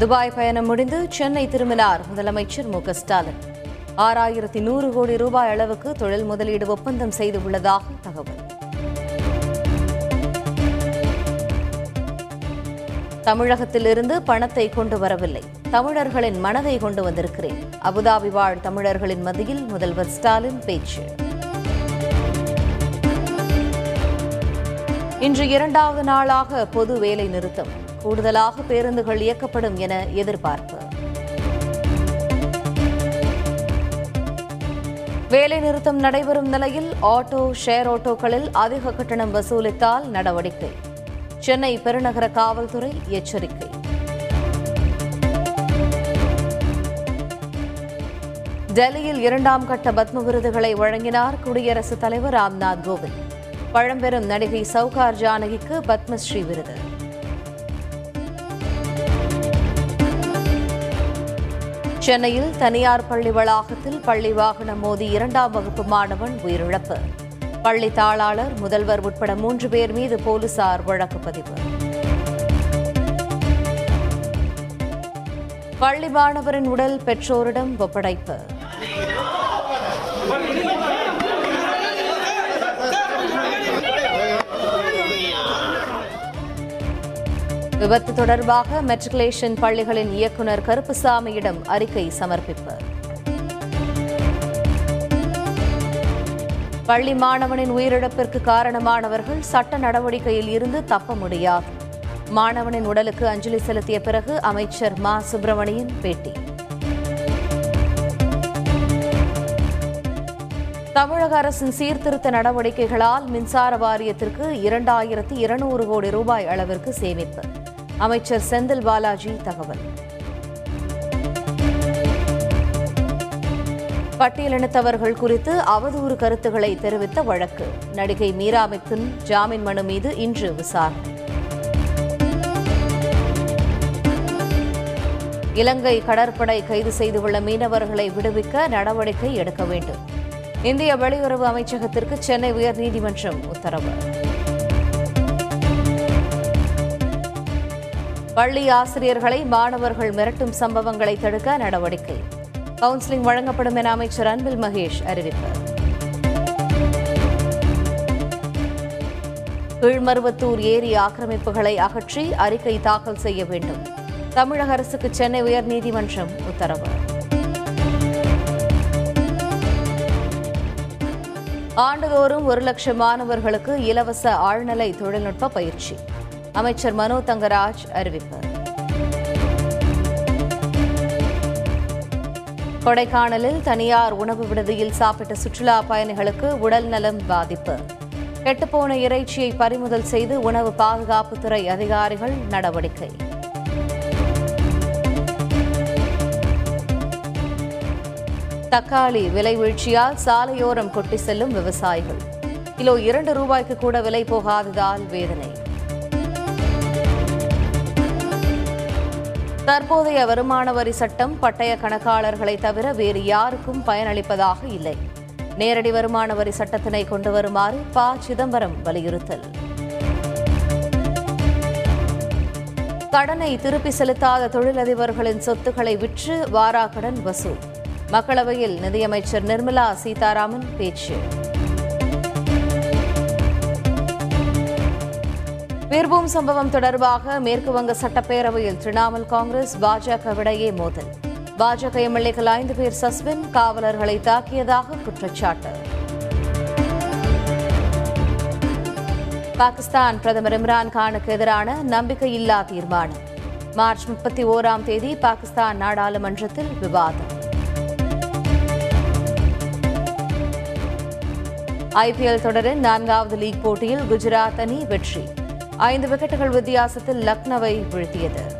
Dubai பயணம் முடிந்து சென்னை திரும்பினார் முதலமைச்சர் மு க ஸ்டாலின். ஆறாயிரத்தி நூறு கோடி ரூபாய் அளவுக்கு தொழில் முதலீடு ஒப்பந்தம் செய்துள்ளதாக தகவல். தமிழகத்திலிருந்து பணத்தை கொண்டு வரவில்லை. தமிழர்களின் மனதை கொண்டு வந்திருக்கிறேன். அபுதாபி வாழ் தமிழர்களின் மத்தியில் முதல்வர் ஸ்டாலின் பேச்சு. இன்று இரண்டாவது நாளாக பொது வேலை நிறுத்தம். கூடுதலாக பேருந்துகள் இயக்கப்படும் என எதிர்பார்ப்பு. வேலை நிறுத்தம் நடைபெறும் நிலையில் ஆட்டோ ஷேர் ஆட்டோக்களில் அதிக கட்டணம் வசூலித்தால் நடவடிக்கை. சென்னை பெருநகர காவல்துறை எச்சரிக்கை. டெல்லியில் இரண்டாம் கட்ட பத்ம விருதுகளை வழங்கினார் குடியரசுத் தலைவர் ராம்நாத் கோவிந்த். பழம்பெரும் நடிகை சவுகார் ஜானகிக்கு பத்மஸ்ரீ விருது. சென்னையில் தனியார் பள்ளி வளாகத்தில் பள்ளி வாகனம் மோதி இரண்டாம் வகுப்பு மாணவன் உயிரிழப்பு. பள்ளி தாளாளர் முதல்வர் உட்பட மூன்று பேர் மீது போலீசார் வழக்கு பதிவு. பள்ளி மாணவரின் உடல் பெற்றோரிடம் ஒப்படைப்பு. விபத்து தொடர்பாக மெட்ரிகுலேஷன் பள்ளிகளின் இயக்குநர் கருப்புசாமியிடம் அறிக்கை சமர்ப்பிப்பு. பள்ளி மாணவனின் உயிரிழப்பிற்கு காரணமானவர்கள் சட்ட நடவடிக்கையில் இருந்து தப்ப முடியாது. மாணவனின் உடலுக்கு அஞ்சலி செலுத்திய பிறகு அமைச்சர் மா. சுப்பிரமணியன் பேட்டி. தமிழக அரசின் சீர்திருத்த நடவடிக்கைகளால் மின்சார வாரியத்திற்கு இரண்டாயிரத்தி இருநூறு கோடி ரூபாய் அளவிற்கு சேமிப்பு. அமைச்சர் செந்தில் பாலாஜி தகவல். பட்டியலினத்தவர்கள் குறித்து அவதூறு கருத்துக்களை தெரிவித்த வழக்கு. நடிகை மீரா மித்துன் ஜாமீன் மனு மீது இன்று விசாரணை. இலங்கை கடற்படை கைது செய்துள்ள மீனவர்களை விடுவிக்க நடவடிக்கை எடுக்க வேண்டும். இந்திய வெளியுறவு அமைச்சகத்திற்கு சென்னை உயர்நீதிமன்றம் உத்தரவு. பள்ளி ஆசிரியர்களை மாணவர்கள் மிரட்டும் சம்பவங்களை தடுக்க நடவடிக்கை. கவுன்சிலிங் வழங்கப்படும் என அமைச்சர் அன்பில் மகேஷ் அறிவிப்பு. கீழ்மருவத்தூர் ஏரி ஆக்கிரமிப்புகளை அகற்றி அறிக்கை தாக்கல் செய்ய வேண்டும். தமிழக அரசுக்கு சென்னை உயர்நீதிமன்றம் உத்தரவு. ஆண்டுதோறும் ஒரு லட்சம் மாணவர்களுக்கு இலவச ஆழ்நிலை தொழில்நுட்ப பயிற்சி. அமைச்சர் மனோ தங்கராஜ் அறிவிப்பு. கொடைக்கானலில் தனியார் உணவு விடுதியில் சாப்பிட்ட சுற்றுலா பயணிகளுக்கு உடல் நலம் பாதிப்பு. கெட்டுப்போன இறைச்சியை பறிமுதல் செய்து உணவு பாதுகாப்புத்துறை அதிகாரிகள் நடவடிக்கை. தக்காளி விலை வீழ்ச்சியால் சாலையோரம் கொட்டி செல்லும் விவசாயிகள். கிலோ இரண்டு ரூபாய்க்கு கூட விலை போகாததால் வேதனை. தற்போதைய வருமான வரி சட்டம் பட்டய கணக்காளர்களை தவிர வேறு யாருக்கும் பயனளிப்பதாக இல்லை. நேரடி வருமான வரி சட்டத்தினை கொண்டு வருமாறு ப. சிதம்பரம் வலியுறுத்தல். கடனை திருப்பி செலுத்தாத தொழிலதிபர்களின் சொத்துக்களை விற்று வாராக்கடன் வசூல். மக்களவையில் நிதியமைச்சர் நிர்மலா சீதாராமன் பேச்சு. வீர்பூம் சம்பவம் தொடர்பாக மேற்குவங்க சட்டப்பேரவையில் திரிணாமுல் காங்கிரஸ் பாஜகவிடையே மோதல். பாஜக எம்எல்ஏக்கள் ஐந்து பேர் சஸ்பெண்ட் காவலர்களை தாக்கியதாக குற்றச்சாட்டு. பாகிஸ்தான் பிரதமர் இம்ரான் கானுக்கு எதிரான நம்பிக்கையில்லா தீர்மானம். மார்ச் முப்பத்தி ஓராம் தேதி பாகிஸ்தான் நாடாளுமன்றத்தில் விவாதம். ஐபிஎல் தொடரின் நான்காவது லீக் போட்டியில் குஜராத் அணி வெற்றி. ஐந்து விக்கெட்டுகள் வித்தியாசத்தில் லக்னோவை வீழ்த்தியது.